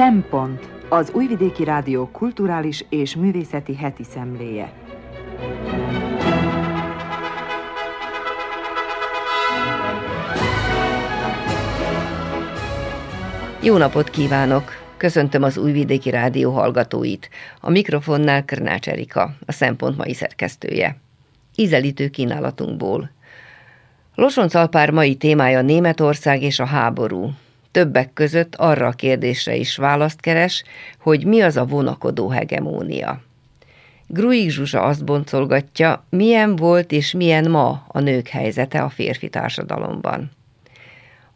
Szempont az Újvidéki Rádió kulturális és művészeti heti szemléje. Jó napot kívánok! Köszöntöm az Újvidéki Rádió hallgatóit. A mikrofonnál Krnács Erika, a Szempont mai szerkesztője. Ízelítő kínálatunkból. Losoncalpár mai témája Németország és a háború. Többek között arra a kérdésre is választ keres, hogy mi az a vonakodó hegemónia. Gruig Zsuzsa azt boncolgatja, milyen volt és milyen ma a nők helyzete a férfi társadalomban.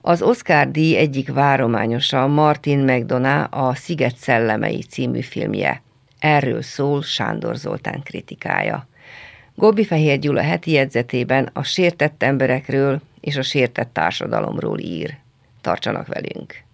Az Oscar díj egyik várományosa Martin McDonough a Sziget szellemei című filmje. Erről szól Sándor Zoltán kritikája. Gobbi Fehér Gyula heti jegyzetében a sértett emberekről és a sértett társadalomról ír. Tartsanak velünk!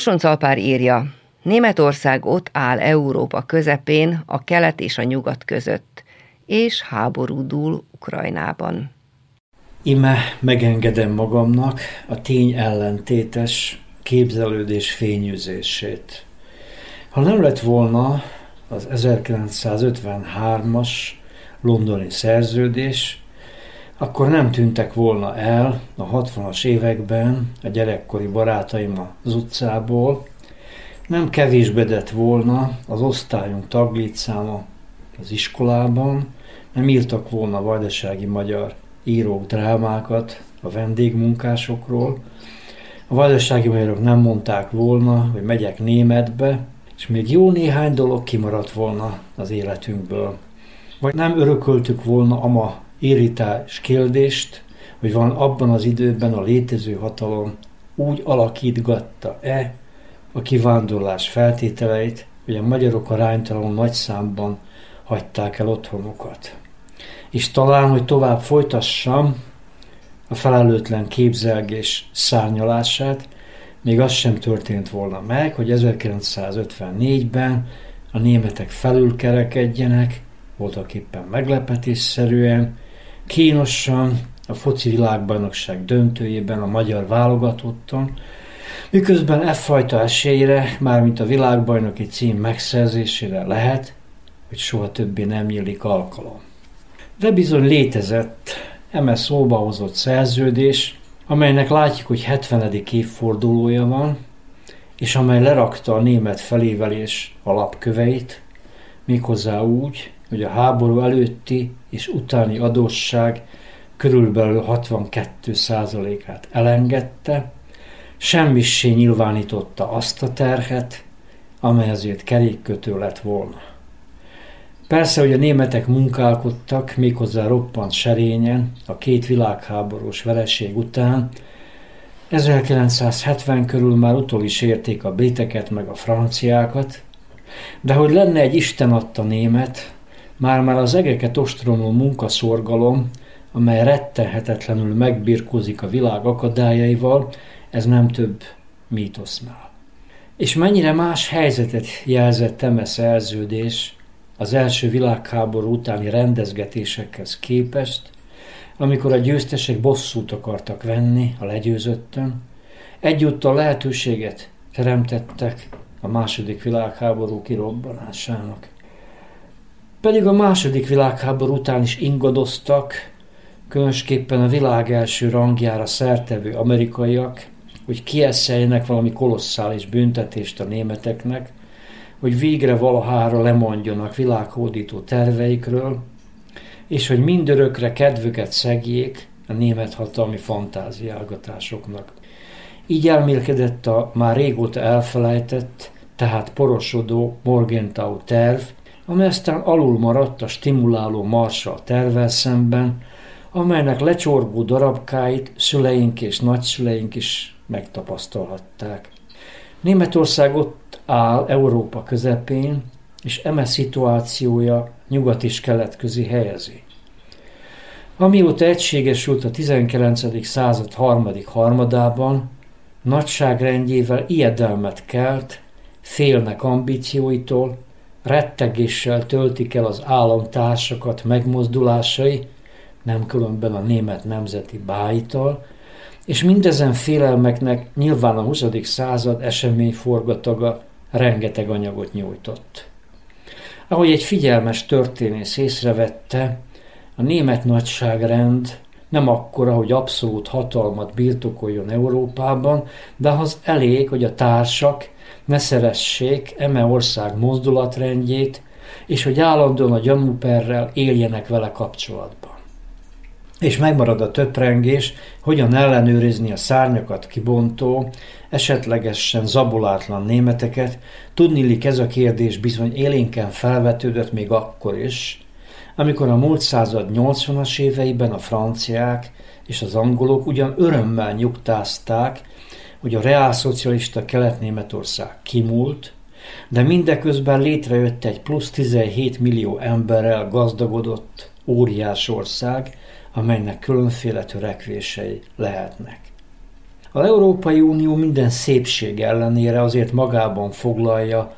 Losoncalpár írja, Németország ott áll Európa közepén, a kelet és a nyugat között, és háborúdul Ukrajnában. Ime megengedem magamnak a tény ellentétes képzelődés fényűzését. Ha nem lett volna az 1953-as londoni szerződés, akkor nem tűntek volna el a 60-as években a gyerekkori barátaim az utcából, nem kevésbedett volna az osztályunk taglétszáma az iskolában, nem írtak volna vajdasági magyar írók drámákat a vendégmunkásokról, a vajdasági magyarok nem mondták volna, hogy megyek németbe, és még jó néhány dolog kimaradt volna az életünkből. Vagy nem örököltük volna ama irritás kérdést, hogy van abban az időben a létező hatalom úgy alakítgatta-e a kivándorlás feltételeit, hogy a magyarok aránytalanul nagy számban hagyták el otthonukat. És talán, hogy tovább folytassam a felelőtlen képzelgés szárnyalását, még az sem történt volna meg, hogy 1954-ben a németek felülkerekedjenek, voltak éppen meglepetésszerűen, kínosan a foci világbajnokság döntőjében a magyar válogatotton, miközben e fajta esélyre, mármint a világbajnoki cím megszerzésére lehet, hogy soha többé nem nyílik alkalom. De bizony létezett eme szóba hozott szerződés, amelynek látjuk, hogy 70. évfordulója van, és amely lerakta a német felévelés alapköveit, méghozzá úgy, hogy a háború előtti és utáni adósság körülbelül 62%-át elengedte, semmissé nyilvánította azt a terhet, amely azért kerékkötő lett volna. Persze, hogy a németek munkálkodtak méghozzá roppant serényen a két világháborús vereség után, 1970 körül már utol is érték a briteket meg a franciákat, de hogy lenne egy Isten adta német, Már-már az egeket ostronó munkaszorgalom, amely rettenhetetlenül megbirkózik a világ akadályaival, ez nem több mítosznál. És mennyire más helyzetet jelzett eme szerződés az első világháború utáni rendezgetésekhez képest, amikor a győztesek bosszút akartak venni a legyőzöttön, egyúttal lehetőséget teremtettek a második világháború kirobbanásának. Pedig a második világháború után is ingadoztak, különösképpen a világ első rangjára szertevő amerikaiak, hogy kieszeljenek valami kolosszális büntetést a németeknek, hogy végre valahára lemondjanak világhódító terveikről, és hogy mindörökre kedvüket szegjék a német hatalmi fantáziálgatásoknak. Így elmélkedett a már régóta elfelejtett, tehát porosodó Morgenthau terv, amely aztán alul maradt a stimuláló marsal tervel szemben, amelynek lecsorgó darabkáit szüleink és nagyszüleink is megtapasztalhatták. Németország ott áll Európa közepén, és eme szituációja nyugat és kelet közi helyezi. Amióta egységesült a 19. század harmadik harmadában, nagyságrendjével ijedelmet kelt, félnek ambícióitól, rettegéssel töltik el az államtársakat megmozdulásai, nem különben a német nemzeti bájtal, és mindezen félelmeknek nyilván a 20. század eseményforgataga rengeteg anyagot nyújtott. Ahogy egy figyelmes történész észrevette, a német nagyságrend nem akkora, hogy abszolút hatalmat birtokoljon Európában, de az elég, hogy a társak ne szeressék eme ország mozdulatrendjét, és hogy állandóan a gyanúperrel éljenek vele kapcsolatban. És megmarad a töprengés, hogyan ellenőrizni a szárnyakat kibontó, esetlegesen zabolátlan németeket, tudnilik ez a kérdés bizony élénken felvetődött még akkor is, amikor a múlt század 80-as éveiben a franciák és az angolok ugyan örömmel nyugtázták, hogy a reálszocialista kelet-németország kimúlt, de mindeközben létrejött egy plusz 17 millió emberrel gazdagodott óriás ország, amelynek különféle törekvései lehetnek. Az Európai Unió minden szépség ellenére azért magában foglalja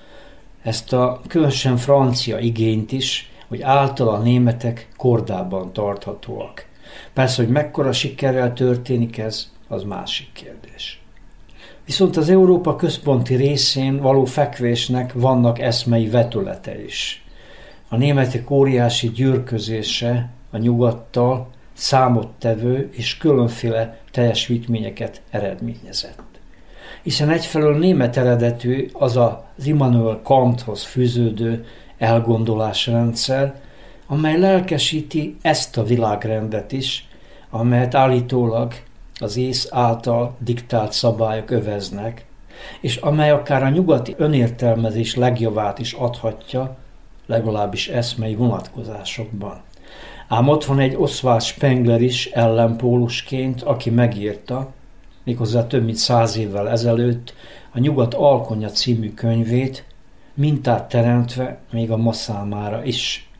ezt a különösen francia igényt is, hogy általa a németek kordában tarthatóak. Persze, hogy mekkora sikerrel történik ez, az másik kérdés. Viszont az Európa központi részén való fekvésnek vannak eszmei vetülete is. A németek óriási gyűrközése a nyugattal számottevő és különféle teljesítményeket eredményezett. Hiszen egyfelől német eredetű, az az Immanuel Kanthoz fűződő elgondolásrendszer, amely lelkesíti ezt a világrendet is, amelyet állítólag az ész által diktált szabályok öveznek, és amely akár a nyugati önértelmezés legjavát is adhatja, legalábbis eszmei vonatkozásokban. Ám ott van egy Oswald Spengler is ellenpólusként, aki megírta, méghozzá több mint száz évvel ezelőtt, a Nyugat Alkonya című könyvét, mintát teremtve még a ma számára is.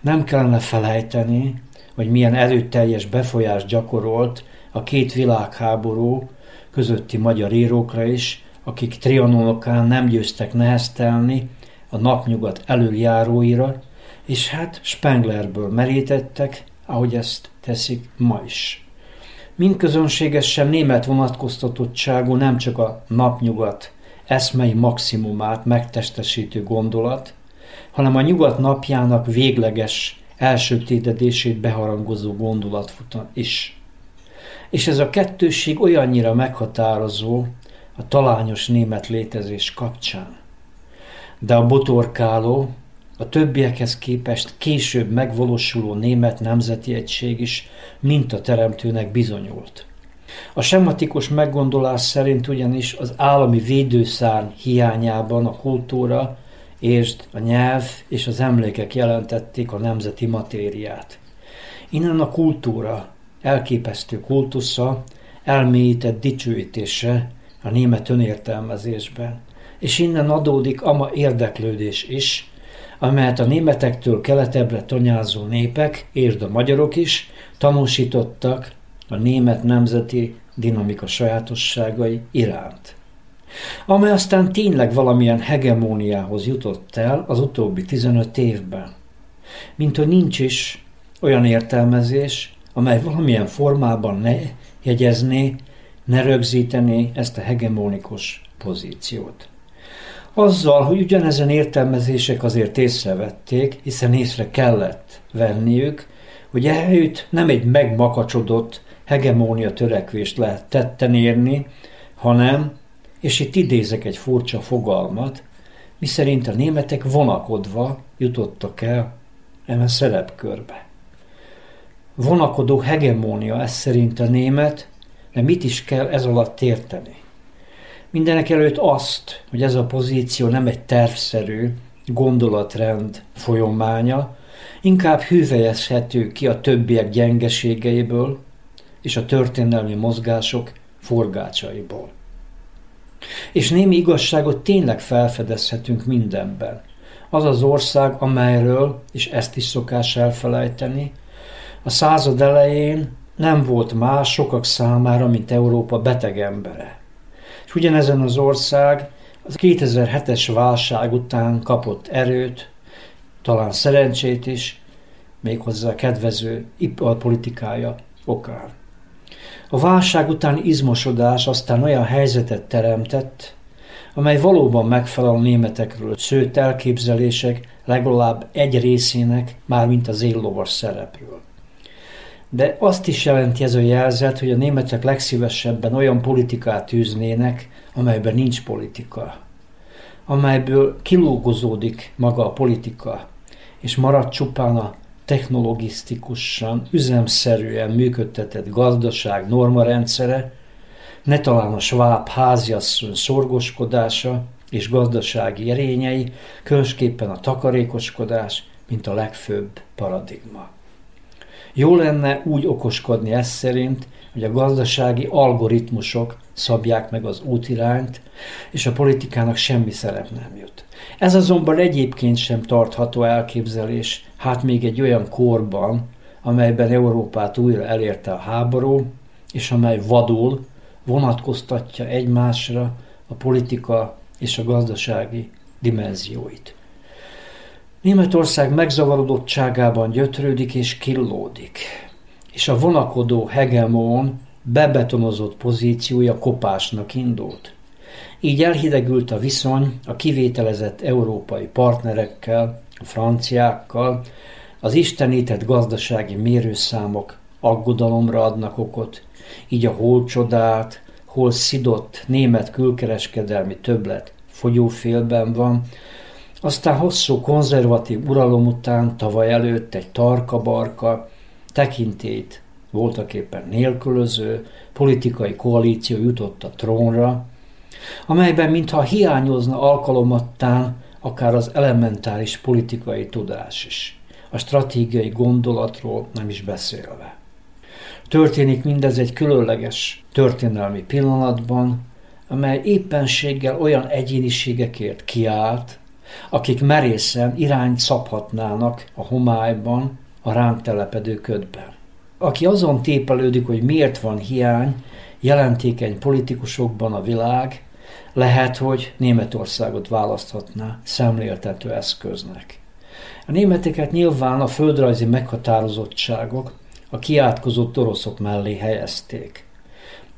Nem kellene felejteni, hogy milyen erőteljes befolyást gyakorolt a két világháború közötti magyar írókra is, akik Trianonokán nem győztek neheztelni a napnyugat előjáróira, és hát Spenglerből merítettek, ahogy ezt teszik ma is. Mindközönségesen német vonatkoztatottságú nem csak a napnyugat eszmei maximumát megtestesítő gondolat, hanem a nyugat napjának végleges elsötétedését beharangozó gondolatfutam is. És ez a kettőség olyannyira meghatározó a talányos német létezés kapcsán. De a botorkáló, a többiekhez képest később megvalósuló német nemzeti egység is mintateremtőnek bizonyult. A sematikus meggondolás szerint ugyanis az állami védőszárny hiányában a kultúra, és a nyelv és az emlékek jelentették a nemzeti matériát. Innen a kultúra elképesztő kultusza, elmélyített dicsőítése a német önértelmezésben, és innen adódik ama érdeklődés is, amelyet a németektől keletebbre tanyázó népek, és a magyarok is tanúsítottak a német nemzeti dinamika sajátosságai iránt amely aztán tényleg valamilyen hegemóniához jutott el az utóbbi 15 évben. Mint hogy nincs is olyan értelmezés, amely valamilyen formában ne jegyezné, ne rögzítené ezt a hegemonikus pozíciót. Azzal, hogy ugyanezen értelmezések azért észrevették, hiszen észre kellett venniük, hogy ehelyütt nem egy megmakacsodott hegemónia törekvést lehet tetten érni, hanem, és itt idézek egy furcsa fogalmat, miszerint a németek vonakodva jutottak el eme szerepkörbe. Vonakodó hegemónia ez szerint a német, de mit is kell ez alatt érteni? Mindenek előtt azt, hogy ez a pozíció nem egy tervszerű gondolatrend folyamánya, inkább hűvelyezhető ki a többiek gyengeségeiből és a történelmi mozgások forgácsaiból. És némi igazságot tényleg felfedezhetünk mindenben. Az az ország, amelyről, és ezt is szokás elfelejteni, a század elején nem volt más sokak számára, mint Európa beteg embere. És ugyanezen az ország az 2007-es válság után kapott erőt, talán szerencsét is, méghozzá kedvező iparpolitikája okán. A válság utáni izmosodás aztán olyan helyzetet teremtett, amely valóban megfelel a németekről szőtt elképzelések legalább egy részének, mármint az éllovas szerepről. De azt is jelenti ez a jelzet, hogy a németek legszívesebben olyan politikát tűznének, amelyben nincs politika, amelyből kilógozódik maga a politika, és marad csupán a technologisztikusan, üzemszerűen működtetett gazdaság normarendszere, ne talán a sváb háziasszony szorgoskodása és gazdasági erényei, különösképpen a takarékoskodás, mint a legfőbb paradigma. Jó lenne úgy okoskodni ezt szerint, hogy a gazdasági algoritmusok szabják meg az útirányt, és a politikának semmi szerep nem jut. Ez azonban egyébként sem tartható elképzelés, hát még egy olyan korban, amelyben Európát újra elérte a háború, és amely vadul vonatkoztatja egymásra a politika és a gazdasági dimenzióit. Németország megzavarodottságában gyötrődik és killódik, és a vonakodó hegemon bebetonozott pozíciója kopásnak indult. Így elhidegült a viszony a kivételezett európai partnerekkel, a franciákkal, az istenített gazdasági mérőszámok aggodalomra adnak okot, így a hol csodált, hol szidott német külkereskedelmi többlet fogyófélben van, aztán hosszú konzervatív uralom után tavaly előtt egy tarka-barka, tekintét voltak éppen nélkülöző, politikai koalíció jutott a trónra, amelyben mintha hiányozna alkalomattán akár az elementáris politikai tudás is, a stratégiai gondolatról nem is beszélve. Történik mindez egy különleges történelmi pillanatban, amely éppenséggel olyan egyéniségekért kiállt, akik merészen irányt szabhatnának a homályban, a ránk telepedő ködben. Aki azon tépelődik, hogy miért van hiány jelentékeny politikusokban a világ, lehet, hogy Németországot választhatná szemléltető eszköznek. A németeket nyilván a földrajzi meghatározottságok a kiátkozott oroszok mellé helyezték.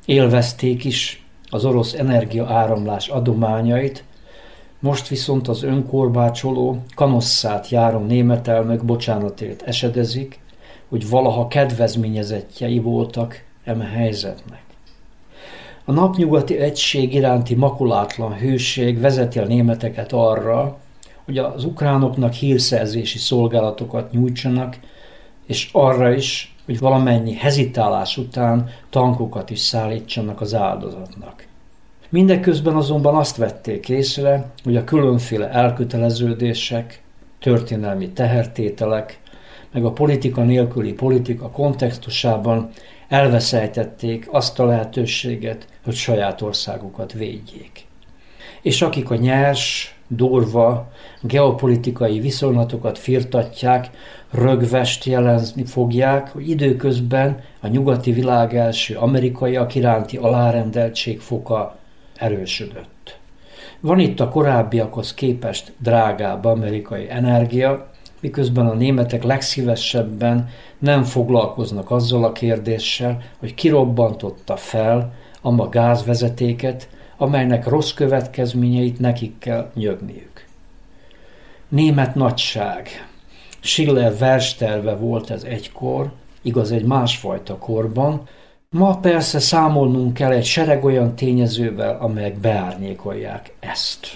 Élvezték is az orosz energia áramlás adományait, most viszont az önkorbácsoló, kanosszát járó németelmek bocsánatért esedezik, hogy valaha kedvezményezettjei voltak eme helyzetnek. A napnyugati egység iránti makulátlan hőség vezeti a németeket arra, hogy az ukránoknak hírszerzési szolgálatokat nyújtsanak, és arra is, hogy valamennyi hezitálás után tankokat is szállítsanak az áldozatnak. Mindeközben azonban azt vették észre, hogy a különféle elköteleződések, történelmi tehertételek, meg a politika nélküli politika kontextusában elveszejtették azt a lehetőséget, hogy saját országukat védjék. És akik a nyers, durva geopolitikai viszonylatokat firtatják, rögvest jelenzni fogják, hogy időközben a nyugati világ első amerikaiak iránti alárendeltség foka erősödött. Van itt a korábbiakhoz képest drágább amerikai energia, miközben a németek legszívesebben nem foglalkoznak azzal a kérdéssel, hogy kirobbantotta fel a gázvezetéket, amelynek rossz következményeit nekik kell nyögniük. Német nagyság. Schiller versterve volt ez egykor, igaz egy másfajta korban, Ma persze számolnunk kell egy sereg olyan tényezővel, amelyek beárnyékolják ezt.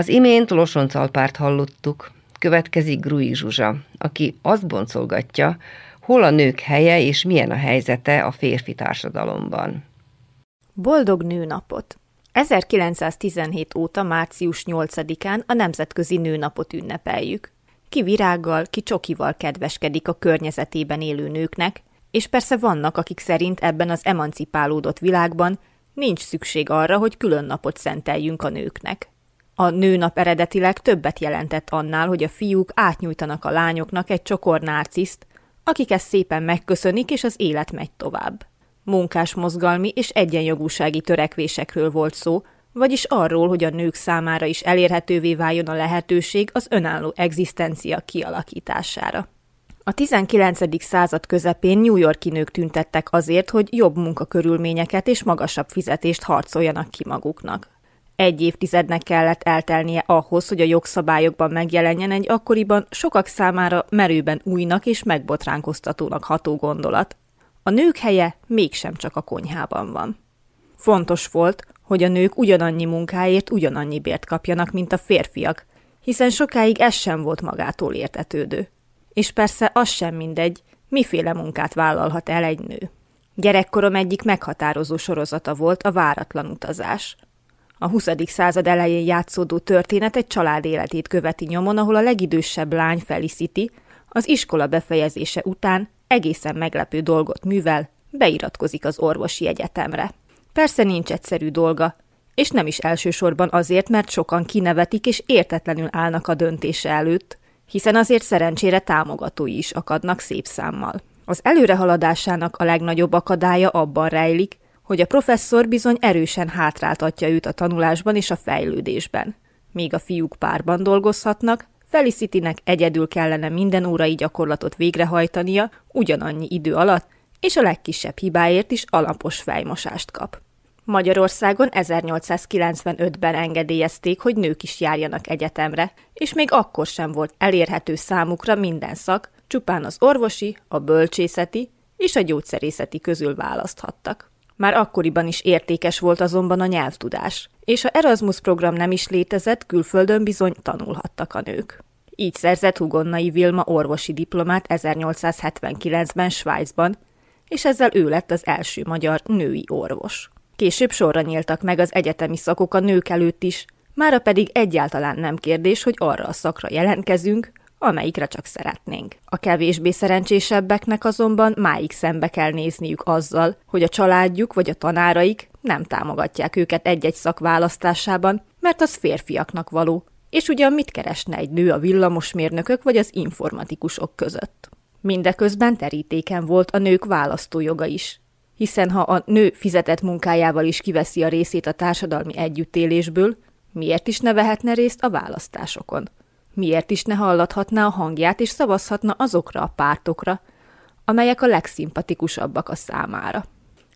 Az imént Losoncalpárt hallottuk, következik Grui Zsuzsa, aki azt boncolgatja, hol a nők helye és milyen a helyzete a férfi társadalomban. Boldog nőnapot! 1917 óta március 8-án a Nemzetközi Nőnapot ünnepeljük. Ki virággal, ki csokival kedveskedik a környezetében élő nőknek, és persze vannak, akik szerint ebben az emancipálódott világban nincs szükség arra, hogy külön napot szenteljünk a nőknek. A nőnap eredetileg többet jelentett annál, hogy a fiúk átnyújtanak a lányoknak egy csokor nárciszt, akik ezt szépen megköszönik, és az élet megy tovább. Munkás mozgalmi és egyenjogúsági törekvésekről volt szó, vagyis arról, hogy a nők számára is elérhetővé váljon a lehetőség az önálló egzisztencia kialakítására. A 19. század közepén New Yorki nők tüntettek azért, hogy jobb munkakörülményeket és magasabb fizetést harcoljanak ki maguknak. Egy évtizednek kellett eltelnie ahhoz, hogy a jogszabályokban megjelenjen egy akkoriban sokak számára merőben újnak és megbotránkoztatónak ható gondolat. A nők helye mégsem csak a konyhában van. Fontos volt, hogy a nők ugyanannyi munkáért ugyanannyi bért kapjanak, mint a férfiak, hiszen sokáig ez sem volt magától értetődő. És persze az sem mindegy, miféle munkát vállalhat el egy nő. Gyerekkorom egyik meghatározó sorozata volt a váratlan utazás – a 20. század elején játszódó történet egy család életét követi nyomon, ahol a legidősebb lány Felicity az iskola befejezése után egészen meglepő dolgot művel, beiratkozik az orvosi egyetemre. Persze nincs egyszerű dolga, és nem is elsősorban azért, mert sokan kinevetik és értetlenül állnak a döntése előtt, hiszen azért szerencsére támogatói is akadnak szép számmal. Az előrehaladásának a legnagyobb akadálya abban rejlik, hogy a professzor bizony erősen hátráltatja őt a tanulásban és a fejlődésben. Míg a fiúk párban dolgozhatnak, Felicity-nek egyedül kellene minden órai gyakorlatot végrehajtania ugyanannyi idő alatt, és a legkisebb hibáért is alapos fejmosást kap. Magyarországon 1895-ben engedélyezték, hogy nők is járjanak egyetemre, és még akkor sem volt elérhető számukra minden szak, csupán az orvosi, a bölcsészeti és a gyógyszerészeti közül választhattak. Már akkoriban is értékes volt azonban a nyelvtudás, és ha Erasmus program nem is létezett, külföldön bizony tanulhattak a nők. Így szerzett Hugonnai Vilma orvosi diplomát 1879-ben Svájcban, és ezzel ő lett az első magyar női orvos. Később sorra nyíltak meg az egyetemi szakok a nők előtt is, mára pedig egyáltalán nem kérdés, hogy arra a szakra jelentkezünk, amelyikre csak szeretnénk. A kevésbé szerencsésebbeknek azonban máig szembe kell nézniük azzal, hogy a családjuk vagy a tanáraik nem támogatják őket egy-egy szak mert az férfiaknak való. És ugyan mit keresne egy nő a villamosmérnökök vagy az informatikusok között? Mindeközben terítéken volt a nők választójoga is, hiszen ha a nő fizetett munkájával is kiveszi a részét a társadalmi együttélésből, miért is ne vehetne részt a választásokon? Miért is ne hallathatná a hangját és szavazhatna azokra a pártokra, amelyek a legszimpatikusabbak a számára?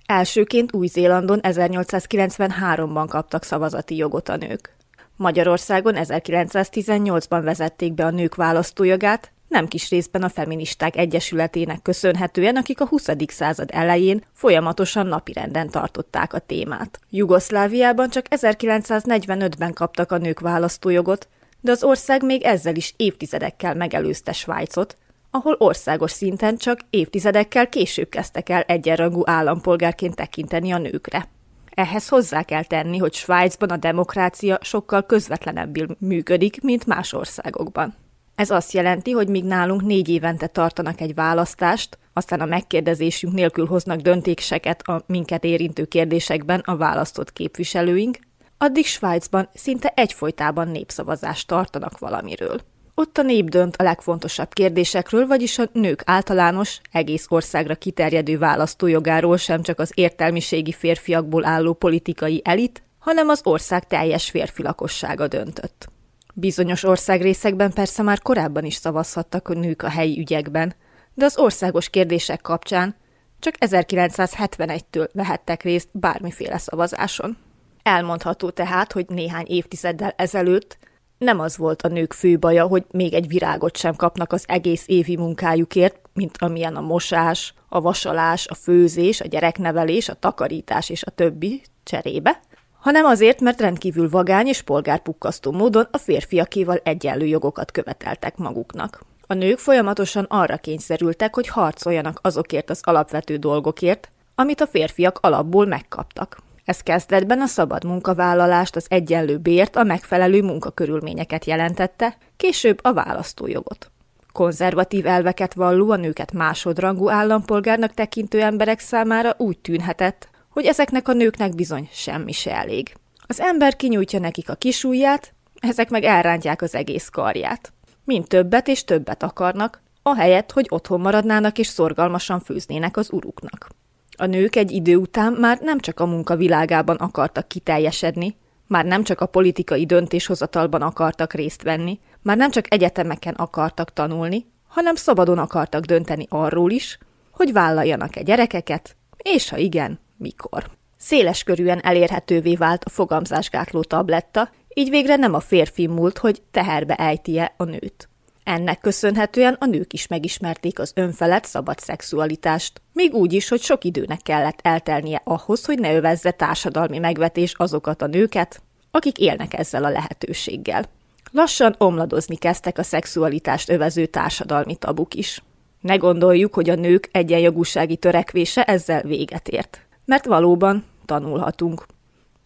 Elsőként Új-Zélandon 1893-ban kaptak szavazati jogot a nők. Magyarországon 1918-ban vezették be a nők választójogát, nem kis részben a feministák egyesületének köszönhetően, akik a 20. század elején folyamatosan napirenden tartották a témát. Jugoszláviában csak 1945-ben kaptak a nők választójogot, de az ország még ezzel is évtizedekkel megelőzte Svájcot, ahol országos szinten csak évtizedekkel később kezdtek el egyenrangú állampolgárként tekinteni a nőkre. Ehhez hozzá kell tenni, hogy Svájcban a demokrácia sokkal közvetlenebbül működik, mint más országokban. Ez azt jelenti, hogy míg nálunk négy évente tartanak egy választást, aztán a megkérdezésünk nélkül hoznak döntéseket a minket érintő kérdésekben a választott képviselőink, addig Svájcban szinte egyfolytában népszavazást tartanak valamiről. Ott a nép dönt a legfontosabb kérdésekről, vagyis a nők általános, egész országra kiterjedő választójogáról sem csak az értelmiségi férfiakból álló politikai elit, hanem az ország teljes férfi lakossága döntött. Bizonyos országrészekben persze már korábban is szavazhattak a nők a helyi ügyekben, de az országos kérdések kapcsán csak 1971-től vehettek részt bármiféle szavazáson. Elmondható tehát, hogy néhány évtizeddel ezelőtt nem az volt a nők fő baja, hogy még egy virágot sem kapnak az egész évi munkájukért, mint amilyen a mosás, a vasalás, a főzés, a gyereknevelés, a takarítás és a többi cserébe, hanem azért, mert rendkívül vagány és polgárpukkasztó módon a férfiakéval egyenlő jogokat követeltek maguknak. A nők folyamatosan arra kényszerültek, hogy harcoljanak azokért az alapvető dolgokért, amit a férfiak alapból megkaptak. Ez kezdetben a szabad munkavállalást, az egyenlő bért, a megfelelő munkakörülményeket jelentette, később a választójogot. Konzervatív elveket valló a nőket másodrangú állampolgárnak tekintő emberek számára úgy tűnhetett, hogy ezeknek a nőknek bizony semmi se elég. Az ember kinyújtja nekik a kisújját, ezek meg elrántják az egész karját. Mind többet és többet akarnak, ahelyett, hogy otthon maradnának és szorgalmasan főznének az uruknak. A nők egy idő után már nem csak a munka világában akartak kiteljesedni, már nem csak a politikai döntéshozatalban akartak részt venni, már nem csak egyetemeken akartak tanulni, hanem szabadon akartak dönteni arról is, hogy vállaljanak-e gyerekeket, és ha igen, mikor. Széles körűen elérhetővé vált a fogamzásgátló tabletta, így végre nem a férfi múlt, hogy teherbe ejtie a nőt. Ennek köszönhetően a nők is megismerték az önfelett szabad szexualitást, még úgy is, hogy sok időnek kellett eltelnie ahhoz, hogy ne övezze társadalmi megvetés azokat a nőket, akik élnek ezzel a lehetőséggel. Lassan omladozni kezdtek a szexualitást övező társadalmi tabuk is. Ne gondoljuk, hogy a nők egyenjogúsági törekvése ezzel véget ért. Mert valóban tanulhatunk.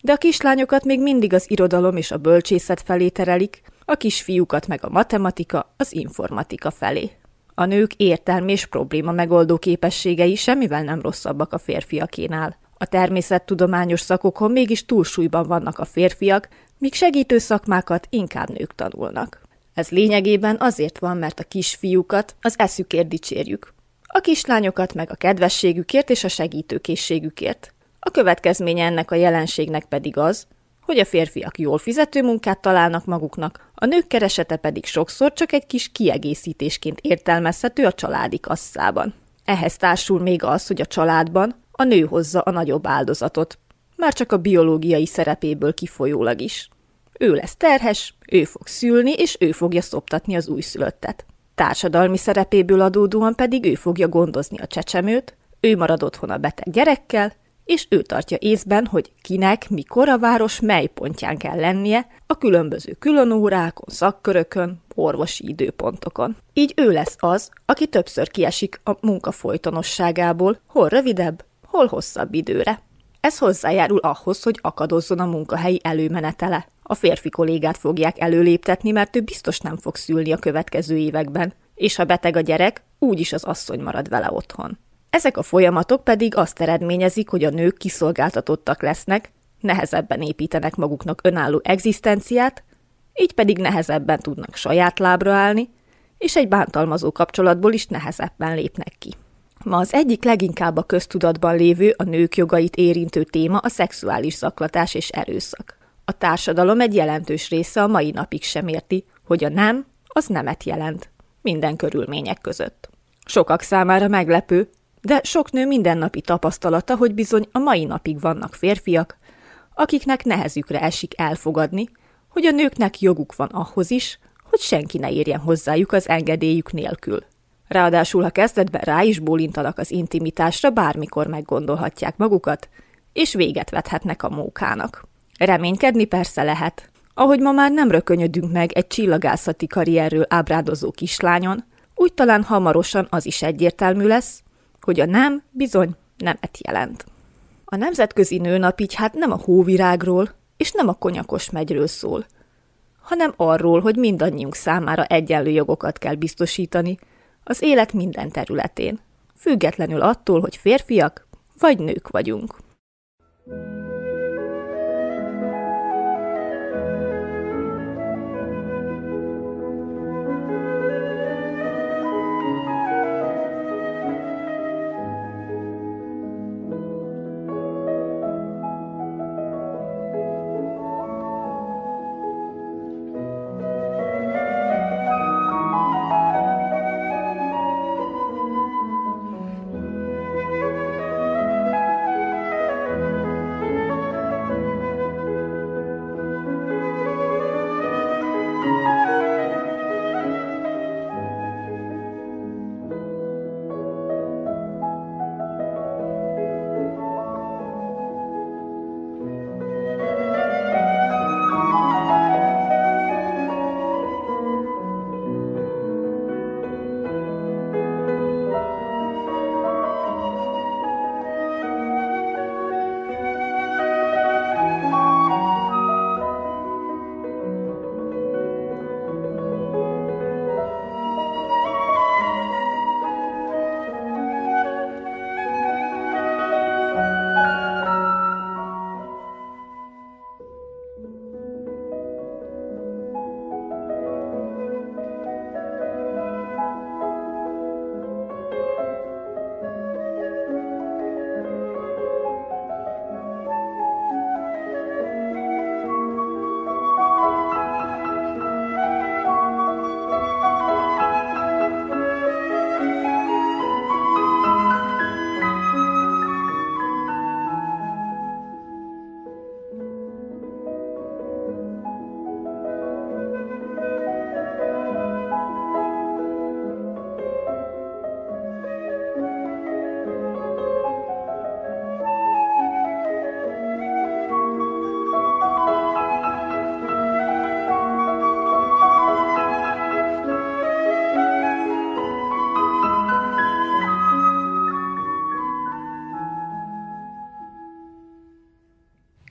De a kislányokat még mindig az irodalom és a bölcsészet felé terelik, a kisfiúkat meg a matematika, az informatika felé. A nők értelmi és probléma megoldó képességei semmivel nem rosszabbak a férfiakénál. A természettudományos szakokon mégis túlsúlyban vannak a férfiak, míg segítő szakmákat inkább nők tanulnak. Ez lényegében azért van, mert a kisfiúkat az eszükért dicsérjük, a kislányokat meg a kedvességükért és a segítőkészségükért. A következménye ennek a jelenségnek pedig az, hogy a férfiak jól fizető munkát találnak maguknak, a nők keresete pedig sokszor csak egy kis kiegészítésként értelmezhető a családi kasszában. Ehhez társul még az, hogy a családban a nő hozza a nagyobb áldozatot, már csak a biológiai szerepéből kifolyólag is. Ő lesz terhes, ő fog szülni, és ő fogja szoptatni az újszülöttet. Társadalmi szerepéből adódóan pedig ő fogja gondozni a csecsemőt, ő marad otthon a beteg gyerekkel, és ő tartja észben, hogy kinek, mikor a város mely pontján kell lennie, a különböző különórákon, szakkörökön, orvosi időpontokon. Így ő lesz az, aki többször kiesik a munka folytonosságából, hol rövidebb, hol hosszabb időre. Ez hozzájárul ahhoz, hogy akadozzon a munkahelyi előmenetele. A férfi kollégát fogják előléptetni, mert ő biztos nem fog szülni a következő években, és ha beteg a gyerek, úgyis az asszony marad vele otthon. Ezek a folyamatok pedig azt eredményezik, hogy a nők kiszolgáltatottak lesznek, nehezebben építenek maguknak önálló egzisztenciát, így pedig nehezebben tudnak saját lábra állni, és egy bántalmazó kapcsolatból is nehezebben lépnek ki. Ma az egyik leginkább a köztudatban lévő, a nők jogait érintő téma a szexuális zaklatás és erőszak. A társadalom egy jelentős része a mai napig sem érti, hogy a nem, az nemet jelent, minden körülmények között. Sokak számára meglepő, de sok nő mindennapi tapasztalata, hogy bizony a mai napig vannak férfiak, akiknek nehezükre esik elfogadni, hogy a nőknek joguk van ahhoz is, hogy senki ne érjen hozzájuk az engedélyük nélkül. Ráadásul, ha kezdetben rá is bólintanak az intimitásra, bármikor meggondolhatják magukat, és véget vethetnek a mókának. Reménykedni persze lehet. Ahogy ma már nem rökönyödünk meg egy csillagászati karrierről ábrádozó kislányon, úgy talán hamarosan az is egyértelmű lesz, hogy a nem bizony nemet jelent. A Nemzetközi Nőnap így hát nem a hóvirágról és nem a konyakos megyről szól, hanem arról, hogy mindannyiunk számára egyenlő jogokat kell biztosítani az élet minden területén, függetlenül attól, hogy férfiak vagy nők vagyunk. thank you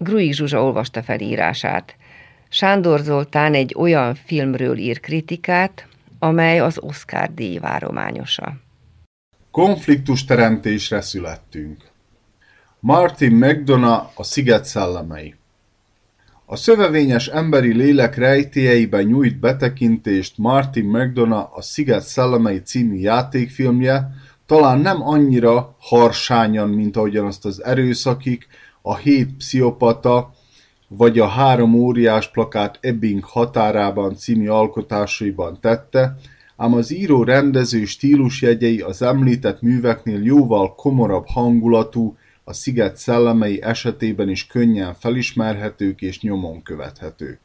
Grui Zsuzsa olvasta fel írását. Sándor Zoltán egy olyan filmről ír kritikát, amely az Oscar díj várományosa. Konfliktus teremtésre születtünk. Martin McDonough a Sziget szellemei A szövevényes emberi lélek rejtélyeiben nyújt betekintést Martin McDonough a Sziget szellemei című játékfilmje, talán nem annyira harsányan, mint ahogyan azt az erőszakik, a hét pszichopata vagy a három óriás plakát Ebbing határában című alkotásaiban tette, ám az író-rendező stílusjegyei az említett műveknél jóval komorabb hangulatú, a sziget szellemei esetében is könnyen felismerhetők és nyomon követhetők.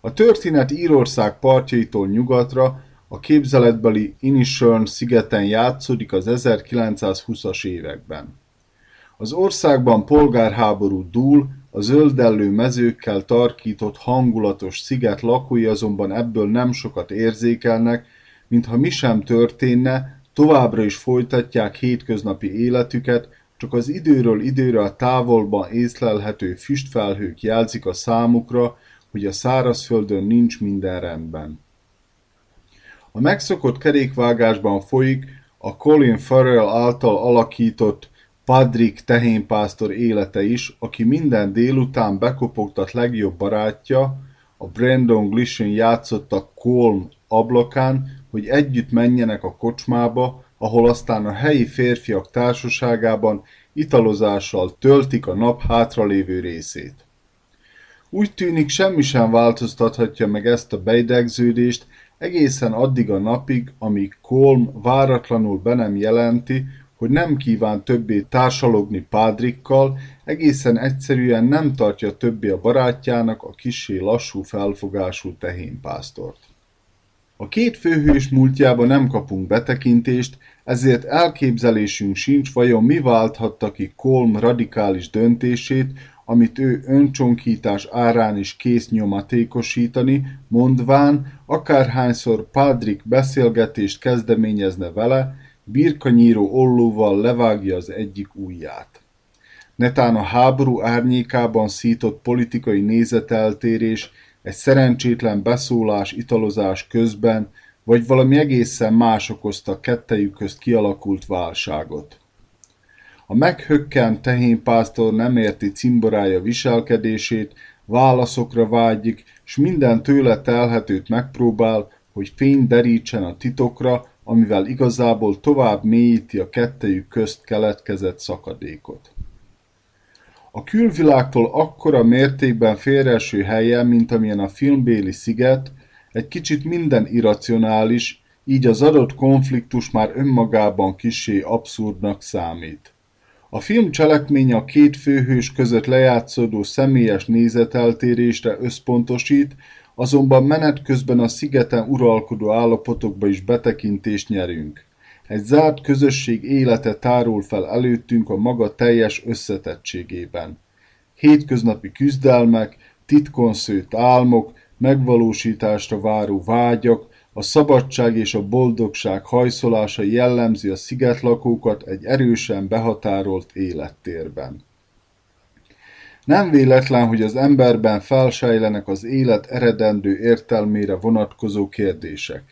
A történet Írország partjaitól nyugatra a képzeletbeli Inisherin szigeten játszódik az 1920-as években. Az országban polgárháború dúl, a zöldellő mezőkkel tarkított hangulatos sziget lakói azonban ebből nem sokat érzékelnek, mintha mi sem történne, továbbra is folytatják hétköznapi életüket, csak az időről időre a távolban észlelhető füstfelhők jelzik a számukra, hogy a szárazföldön nincs minden rendben. A megszokott kerékvágásban folyik a Colin Farrell által alakított Padrik tehénpásztor élete is, aki minden délután bekopogtat legjobb barátja, a Brandon Glisson játszotta Colm ablakán, hogy együtt menjenek a kocsmába, ahol aztán a helyi férfiak társaságában italozással töltik a nap hátralévő részét. Úgy tűnik semmi sem változtathatja meg ezt a beidegződést egészen addig a napig, amíg Kolm váratlanul be nem jelenti, hogy nem kíván többé társalogni Pádrikkal, egészen egyszerűen nem tartja többé a barátjának a kisé lassú felfogású tehénpásztort. A két főhős múltjába nem kapunk betekintést, ezért elképzelésünk sincs, vajon mi válthatta ki Kolm radikális döntését, amit ő öncsonkítás árán is kész nyomatékosítani, mondván, akárhányszor Pádrik beszélgetést kezdeményezne vele, birkanyíró ollóval levágja az egyik ujját. Netán a háború árnyékában szított politikai nézeteltérés, egy szerencsétlen beszólás italozás közben, vagy valami egészen más okozta kettejük közt kialakult válságot. A meghökkent tehénpásztor nem érti cimborája viselkedését, válaszokra vágyik, s minden tőle telhetőt megpróbál, hogy fény derítsen a titokra, amivel igazából tovább mélyíti a kettejük közt keletkezett szakadékot. A külvilágtól akkora mértékben félreeső helyen, mint amilyen a filmbéli sziget, egy kicsit minden irracionális, így az adott konfliktus már önmagában kisé abszurdnak számít. A film cselekménye a két főhős között lejátszódó személyes nézeteltérésre összpontosít, azonban menet közben a szigeten uralkodó állapotokba is betekintést nyerünk. Egy zárt közösség élete tárul fel előttünk a maga teljes összetettségében. Hétköznapi küzdelmek, titkon szőtt álmok, megvalósításra váró vágyak, a szabadság és a boldogság hajszolása jellemzi a szigetlakókat egy erősen behatárolt élettérben. Nem véletlen, hogy az emberben felsejlenek az élet eredendő értelmére vonatkozó kérdések.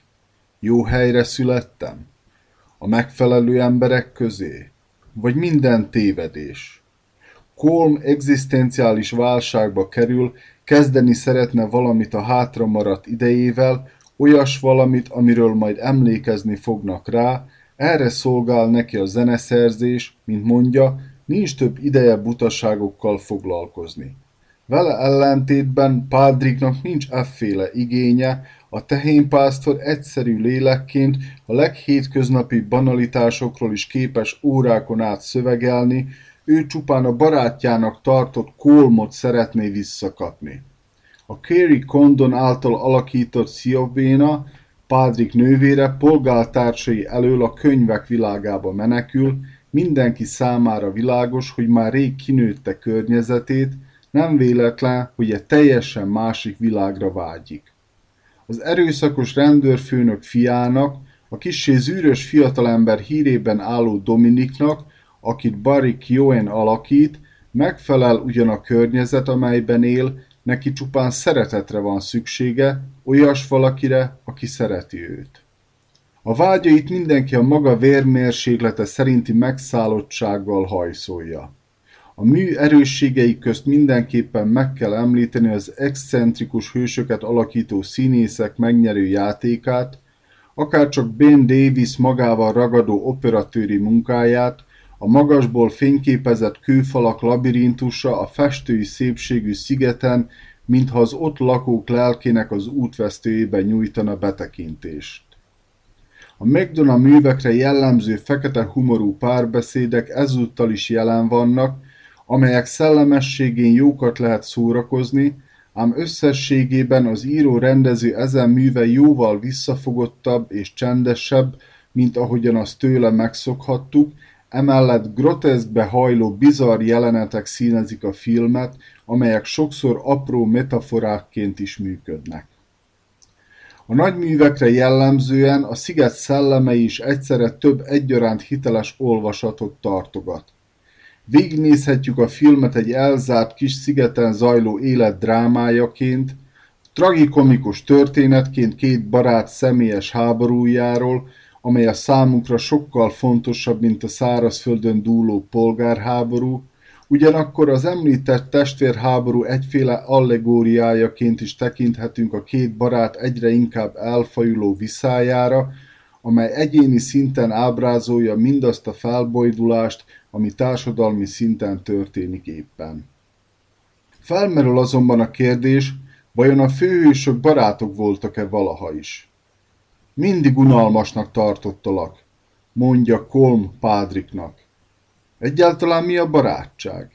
Jó helyre születtem? A megfelelő emberek közé? Vagy minden tévedés? Kolm egzisztenciális válságba kerül, kezdeni szeretne valamit a hátra maradt idejével, olyas valamit, amiről majd emlékezni fognak rá, erre szolgál neki a zeneszerzés, mint mondja, nincs több ideje butaságokkal foglalkozni. Vele ellentétben Pádriknak nincs efféle igénye, a tehénpásztor egyszerű lélekként a leghétköznapi banalitásokról is képes órákon át szövegelni, ő csupán a barátjának tartott kolmot szeretné visszakapni. A Kerry Condon által alakított Sziobéna, Pádrik nővére polgártársai elől a könyvek világába menekül, mindenki számára világos, hogy már rég kinőtte környezetét, nem véletlen, hogy egy teljesen másik világra vágyik. Az erőszakos rendőrfőnök fiának, a kissé zűrös fiatalember hírében álló Dominiknak, akit Barry Keoghan alakít, megfelel ugyan a környezet, amelyben él, neki csupán szeretetre van szüksége, olyas valakire, aki szereti őt. A vágyait mindenki a maga vérmérséklete szerinti megszállottsággal hajszolja. A mű erősségei közt mindenképpen meg kell említeni az excentrikus hősöket alakító színészek megnyerő játékát, akárcsak Ben Davis magával ragadó operatőri munkáját, a magasból fényképezett kőfalak labirintusa a festői szépségű szigeten, mintha az ott lakók lelkének az útvesztőjébe nyújtana betekintést. A McDonough művekre jellemző fekete humorú párbeszédek ezúttal is jelen vannak, amelyek szellemességén jókat lehet szórakozni, ám összességében az író-rendező ezen műve jóval visszafogottabb és csendesebb, mint ahogyan azt tőle megszokhattuk, emellett groteszkbe hajló bizarr jelenetek színezik a filmet, amelyek sokszor apró metaforákként is működnek. A nagyművekre jellemzően a sziget szellemei is egyszerre több egyaránt hiteles olvasatot tartogat. Végignézhetjük a filmet egy elzárt kis szigeten zajló élet drámájaként, tragikomikus történetként két barát személyes háborújáról, amely a számukra sokkal fontosabb, mint a szárazföldön dúló polgárháború, ugyanakkor az említett testvérháború egyféle allegóriájaként is tekinthetünk a két barát egyre inkább elfajuló viszájára, amely egyéni szinten ábrázolja mindazt a felbojdulást, ami társadalmi szinten történik éppen. Felmerül azonban a kérdés, vajon a főhősök barátok voltak-e valaha is? Mindig unalmasnak tartottalak, mondja Kolm Pádriknak. Egyáltalán mi a barátság?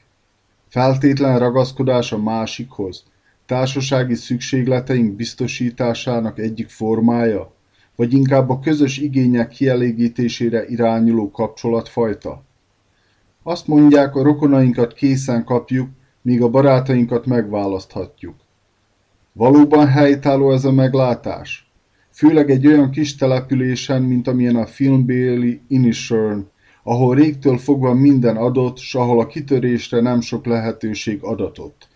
Feltétlen ragaszkodás a másikhoz, társasági szükségleteink biztosításának egyik formája, vagy inkább a közös igények kielégítésére irányuló kapcsolatfajta? Azt mondják, a rokonainkat készen kapjuk, míg a barátainkat megválaszthatjuk. Valóban helytálló ez a meglátás? Főleg egy olyan kis településen, mint amilyen a filmbéli Inisherin, ahol régtől fogva minden adott, s ahol a kitörésre nem sok lehetőség adatott.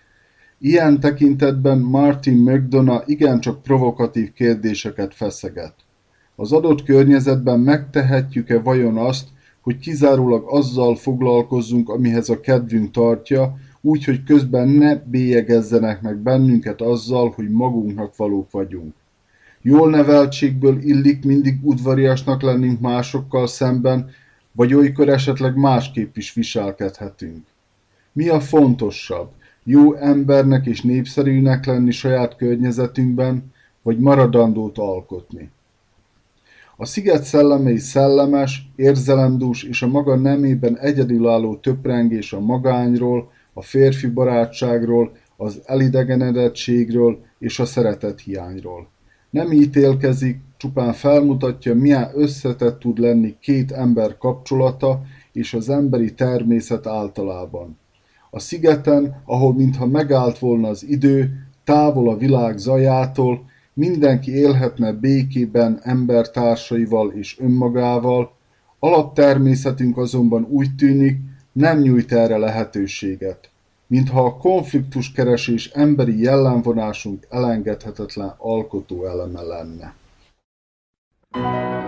Ilyen tekintetben Martin McDonough igencsak provokatív kérdéseket feszeget. Az adott környezetben megtehetjük-e vajon azt, hogy kizárólag azzal foglalkozzunk, amihez a kedvünk tartja, úgy, hogy közben ne bélyegezzenek meg bennünket azzal, hogy magunknak valók vagyunk. Jól neveltségből illik mindig udvariasnak lennünk másokkal szemben, vagy olykor esetleg másképp is viselkedhetünk. Mi a fontosabb? Jó embernek és népszerűnek lenni saját környezetünkben, vagy maradandót alkotni? A sziget szellemei szellemes, érzelemdús és a maga nemében egyedülálló töprengés a magányról, a férfi barátságról, az elidegenedettségről és a szeretet hiányról. Nem ítélkezik, csupán felmutatja, milyen összetett tud lenni két ember kapcsolata és az emberi természet általában. A szigeten, ahol mintha megállt volna az idő, távol a világ zajától, mindenki élhetne békében embertársaival és önmagával, alaptermészetünk azonban úgy tűnik, nem nyújt erre lehetőséget, mintha a konfliktuskeresés emberi jellemvonásunk elengedhetetlen alkotó eleme lenne. Thank you.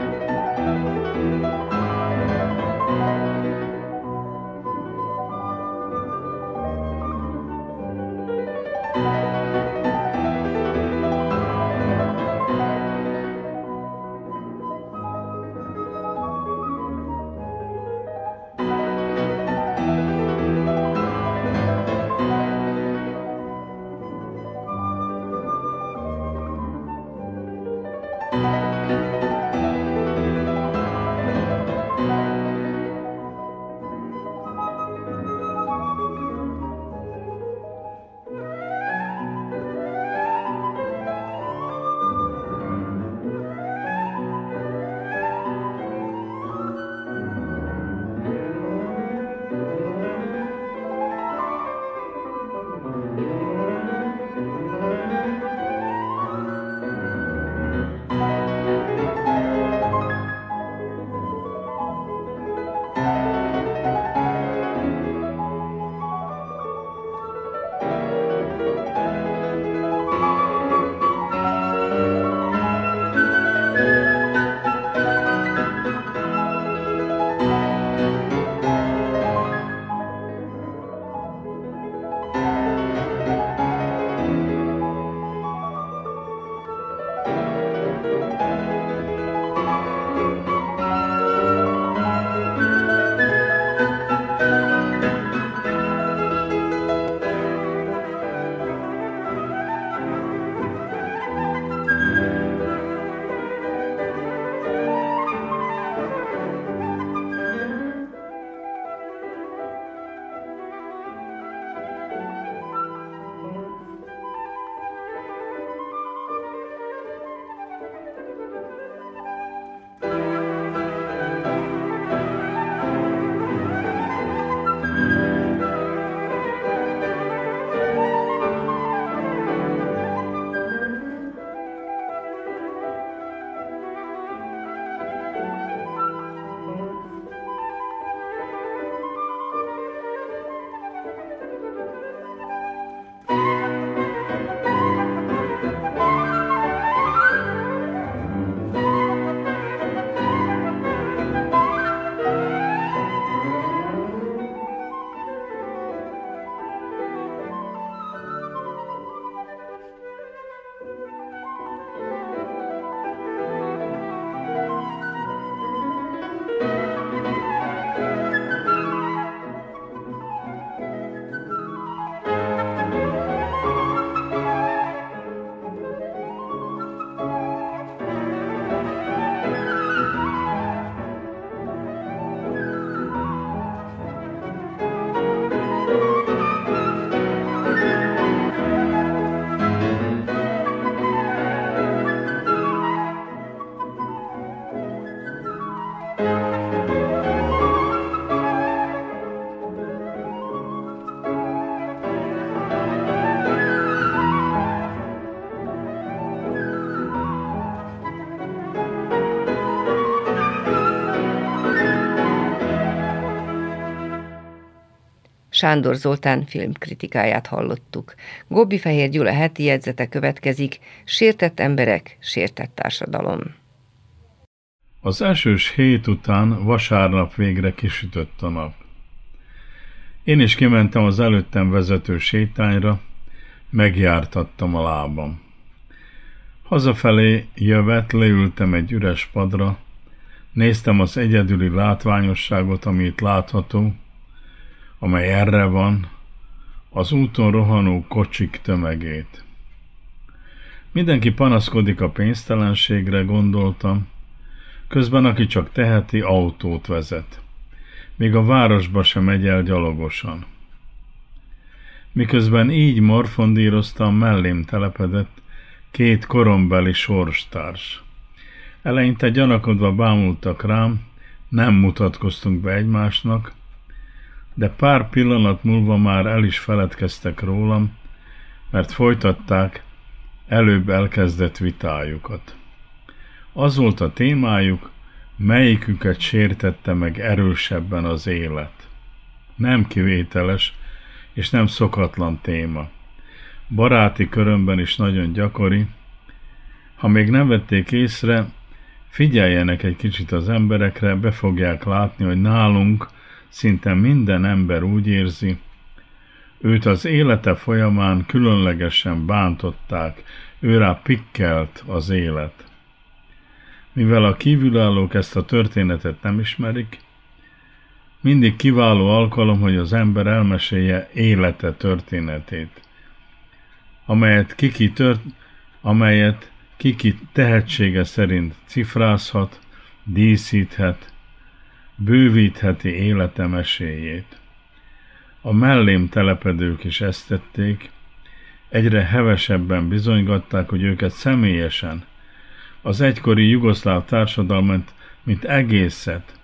Sándor Zoltán filmkritikáját hallottuk. Gobbi Fehér Gyula heti jegyzete következik, sértett emberek, sértett társadalom. Az esős hét után vasárnap végre kisütött a nap. Én is kimentem az előttem vezető sétányra, megjártattam a lábam. Hazafelé jövet leültem egy üres padra, néztem az egyedüli látványosságot, amit látható, amely erre van, az úton rohanó kocsik tömegét. Mindenki panaszkodik a pénztelenségre, gondoltam, közben aki csak teheti, autót vezet. Még a városba sem megy el gyalogosan. Miközben így morfondíroztam, mellém telepedett két korombeli sorstárs. Eleinte gyanakodva bámultak rám, nem mutatkoztunk be egymásnak, de pár pillanat múlva már el is feledkeztek rólam, mert folytatták előbb elkezdett vitájukat. Az volt a témájuk, melyiküket sértette meg erősebben az élet. Nem kivételes és nem szokatlan téma. Baráti körömben is nagyon gyakori. Ha még nem vették észre, figyeljenek egy kicsit az emberekre, be fogják látni, hogy nálunk szinte minden ember úgy érzi, őt az élete folyamán különlegesen bántották, őrá pikkelt az élet. Mivel a kívülállók ezt a történetet nem ismerik, mindig kiváló alkalom, hogy az ember elmesélje élete történetét, amelyet kiki, tört, amelyet kiki tehetsége szerint cifrázhat, díszíthet, bővítheti élete meséjét. A mellém telepedők is ezt tették, egyre hevesebben bizonygatták, hogy őket személyesen, az egykori jugoszláv társadalmat, mint egészet,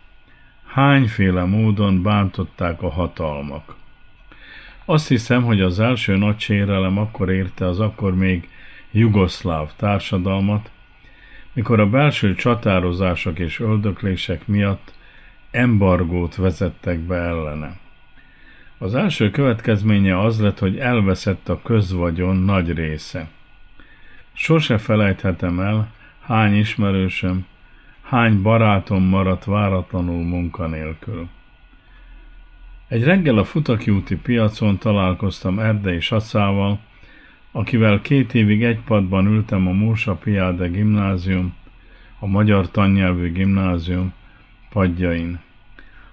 hányféle módon bántották a hatalmak. Azt hiszem, hogy az első nagy sérelem akkor érte az akkor még jugoszláv társadalmat, mikor a belső csatározások és öldöklések miatt embargót vezettek be ellene. Az első következménye az lett, hogy elveszett a közvagyon nagy része. Sose felejthetem el, hány ismerősöm, hány barátom maradt váratlanul munkanélkül. Egy reggel a Futaki piacon találkoztam Erdei Sacával, akivel két évig egy padban ültem a Mósa Piade gimnázium, a magyar tannyelvű gimnázium padjain.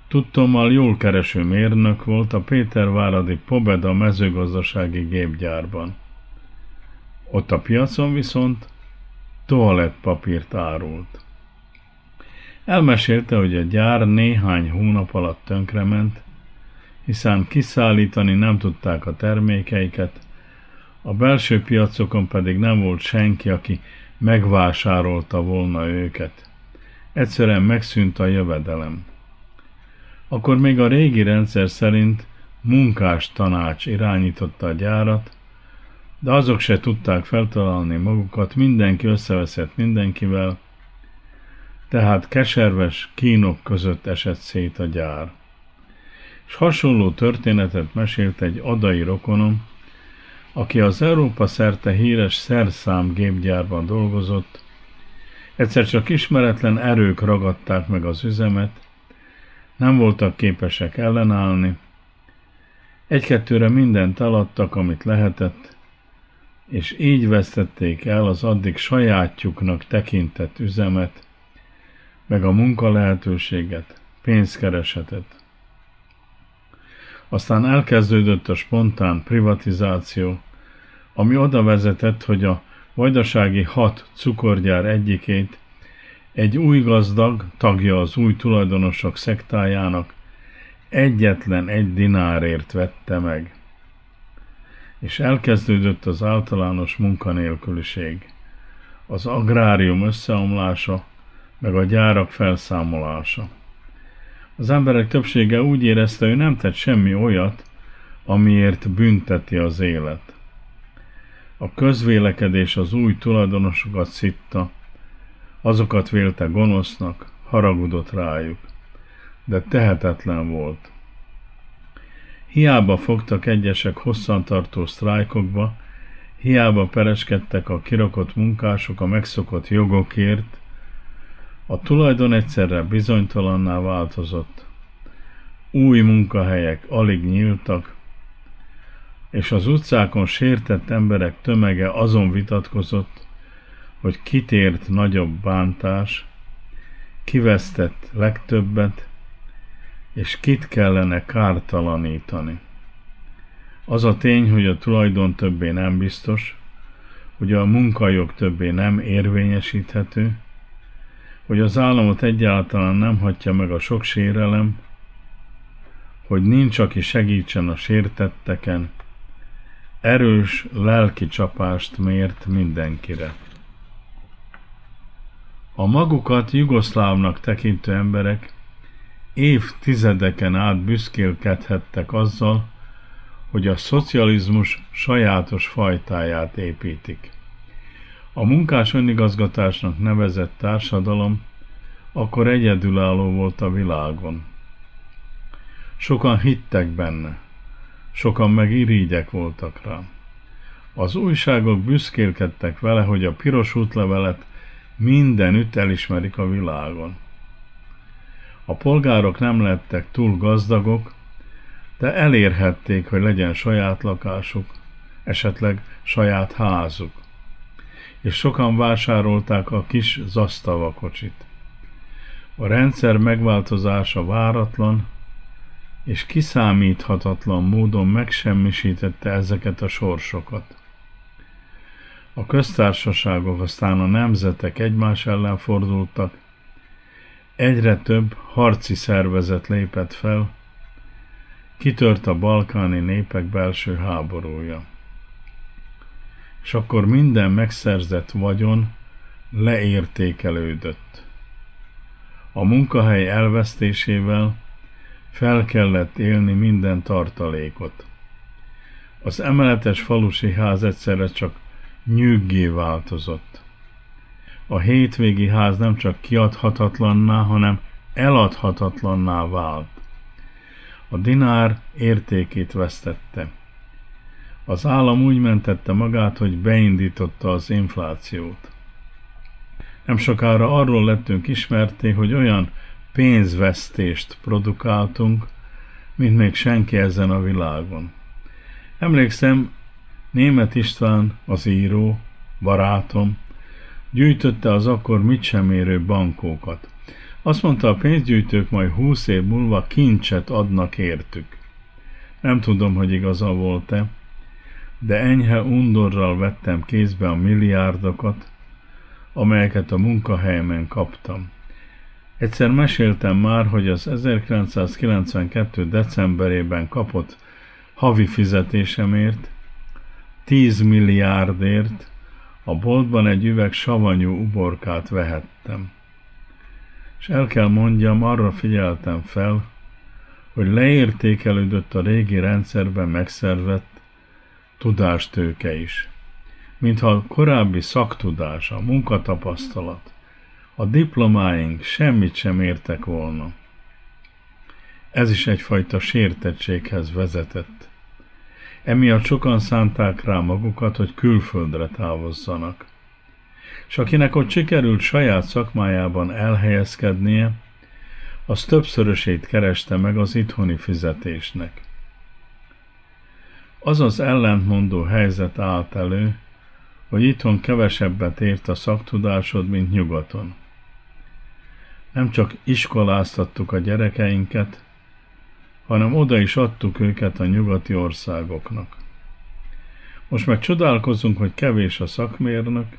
Tudtommal jól kereső mérnök volt a Péterváradi Pobeda mezőgazdasági gépgyárban. Ott a piacon viszont toalettpapírt árult. Elmesélte, hogy a gyár néhány hónap alatt tönkrement, hiszen kiszállítani nem tudták a termékeiket, a belső piacokon pedig nem volt senki, aki megvásárolta volna őket. Egyszerűen megszűnt a jövedelem. Akkor még a régi rendszer szerint munkás tanács irányította a gyárat, de azok se tudták feltalálni magukat, mindenki összeveszett mindenkivel, tehát keserves kínok között esett szét a gyár. És hasonló történetet mesélt egy adai rokonom, aki az Európa szerte híres szerszám gépgyárban dolgozott, egyszer csak ismeretlen erők ragadták meg az üzemet, nem voltak képesek ellenállni, egy-kettőre mindent eladtak, amit lehetett, és így vesztették el az addig sajátjuknak tekintett üzemet, meg a munkalehetőséget, pénzkeresetet. Aztán elkezdődött a spontán privatizáció, ami oda vezetett, hogy a vajdasági hat cukorgyár egyikét egy új gazdag, tagja az új tulajdonosok szektájának egyetlen egy dinárért vette meg. És elkezdődött az általános munkanélküliség, az agrárium összeomlása, meg a gyárak felszámolása. Az emberek többsége úgy érezte, hogy nem tett semmi olyat, amiért bünteti az élet. A közvélekedés az új tulajdonosokat szitta, azokat vélte gonosznak, haragudott rájuk, de tehetetlen volt. Hiába fogtak egyesek hosszantartó sztrájkokba, hiába pereskedtek a kirakott munkások a megszokott jogokért, a tulajdon egyszerre bizonytalanná változott. Új munkahelyek alig nyíltak, és az utcákon sértett emberek tömege azon vitatkozott, hogy kitért nagyobb bántás, kivesztett legtöbbet, és kit kellene kártalanítani. Az a tény, hogy a tulajdon többé nem biztos, hogy a munkajog többé nem érvényesíthető, hogy az államot egyáltalán nem hagyja meg a sok sérelem, hogy nincs, aki segítsen a sértetteken, erős lelki csapást mért mindenkire. A magukat jugoszlávnak tekintő emberek évtizedeken át büszkélkedhettek azzal, hogy a szocializmus sajátos fajtáját építik. A munkás önigazgatásnak nevezett társadalom akkor egyedülálló volt a világon. Sokan hittek benne, sokan meg irigyek voltak rá. Az újságok büszkélkedtek vele, hogy a piros útlevelet mindenütt elismerik a világon. A polgárok nem lettek túl gazdagok, de elérhették, hogy legyen saját lakásuk, esetleg saját házuk. És sokan vásárolták a kis zasztava kocsit. A rendszer megváltozása váratlan és kiszámíthatatlan módon megsemmisítette ezeket a sorsokat. A köztársaságok aztán a nemzetek egymás ellen fordultak, egyre több harci szervezet lépett fel, kitört a balkáni népek belső háborúja. És akkor minden megszerzett vagyon leértékelődött. A munkahely elvesztésével fel kellett élni minden tartalékot. Az emeletes falusi ház egyszerre csak nyűggé változott. A hétvégi ház nem csak kiadhatatlanná, hanem eladhatatlanná vált. A dinár értékét vesztette. Az állam úgy mentette magát, hogy beindította az inflációt. Nem sokára arról lettünk ismerté, hogy olyan pénzvesztést produkáltunk, mint még senki ezen a világon. Emlékszem, Német István, az író, barátom, gyűjtötte az akkor mit sem érő bankókat. Azt mondta, a pénzgyűjtők majd húsz év múlva kincset adnak értük. Nem tudom, hogy igaza volt-e, de enyhe undorral vettem kézbe a milliárdokat, amelyeket a munkahelyemen kaptam. Egyszer meséltem már, hogy az 1992. decemberében kapott havi fizetésemért 10 milliárdért a boltban egy üveg savanyú uborkát vehettem. És el kell mondjam, arra figyeltem fel, hogy leértékelődött a régi rendszerben megszervett tudástőke is. Mintha a korábbi szaktudás, a munkatapasztalat, a diplomáink semmit sem értek volna. Ez is egyfajta sértettséghez vezetett. Emiatt sokan szánták rá magukat, hogy külföldre távozzanak. És akinek ott sikerült saját szakmájában elhelyezkednie, az többszörösét kereste meg az itthoni fizetésnek. Az az ellentmondó helyzet állt elő, hogy itthon kevesebbet ért a szaktudásod, mint nyugaton. Nem csak iskoláztattuk a gyerekeinket, hanem oda is adtuk őket a nyugati országoknak. Most meg csodálkozunk, hogy kevés a szakmérnök,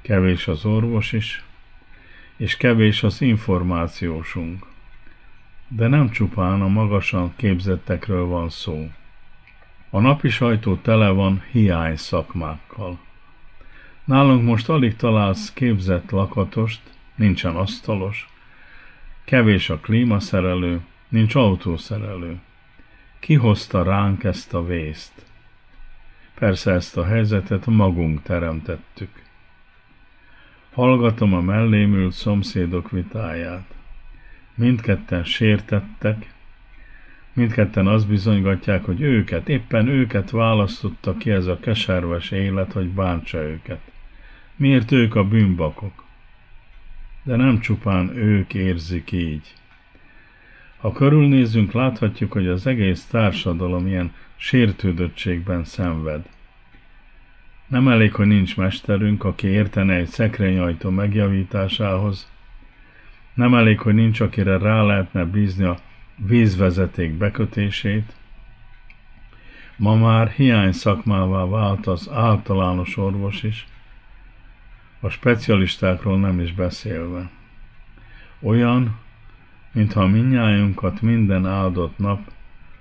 kevés az orvos is, és kevés az információsunk. De nem csupán a magasan képzettekről van szó. A napi sajtó tele van hiány szakmákkal. Nálunk most alig találsz képzett lakatost, nincsen asztalos, kevés a klímaszerelő, Nincs autószerelő. Ki hozta ránk ezt a vészt? Persze ezt a helyzetet magunk teremtettük. Hallgatom a mellém ült szomszédok vitáját. Mindketten sértettek, Mindketten azt bizonygatják, hogy őket, éppen őket választotta ki ez a keserves élet, hogy bántsa őket. Miért ők a bűnbakok? De nem csupán ők érzik így. Ha körülnézünk, láthatjuk, hogy az egész társadalom ilyen sértődöttségben szenved. Nem elég, hogy nincs mesterünk, aki értene egy szekrényajtó megjavításához. Nem elég, hogy nincs, akire rá lehetne bízni a vízvezeték bekötését. Ma már hiány szakmává vált az általános orvos is, a specialistákról nem is beszélve. Olyan, mintha minnyájunkat minden áldott nap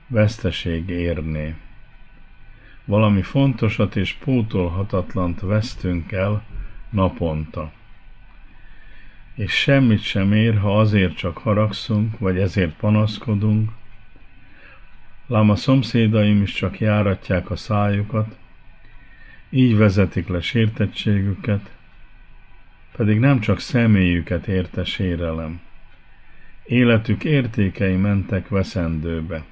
veszteség érné. Valami fontosat és pótolhatatlant vesztünk el naponta. És semmit sem ér, ha azért csak haragszunk, vagy ezért panaszkodunk, lám a szomszédaim is csak járatják a szájukat, így vezetik le sértettségüket, pedig nem csak személyüket érte sérelem. Életük értékei mentek veszendőbe.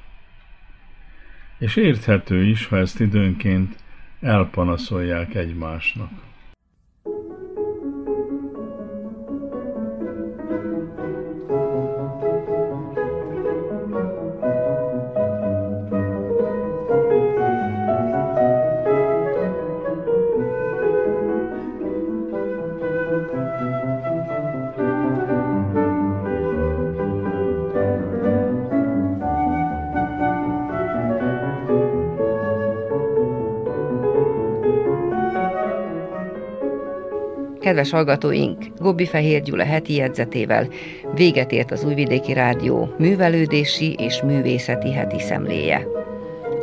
És érthető is, ha ezt időnként elpanaszolják egymásnak. Kedves hallgatóink, Gobbi Fehér Gyula heti jegyzetével véget ért az Újvidéki Rádió művelődési és művészeti heti szemléje.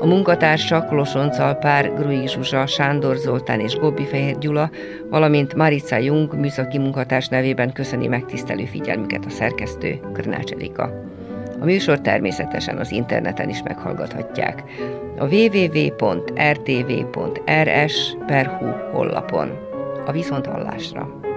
A munkatársak Losonc Alpár, Grui Zsuzsa, Sándor Zoltán és Gobbi Fehér Gyula, valamint Marica Jung műszaki munkatárs nevében köszöni megtisztelő figyelmüket a szerkesztő Körnács Erika. A műsor természetesen az interneten is meghallgathatják. A www.rtv.rs.hu hollapon a viszonthallásra.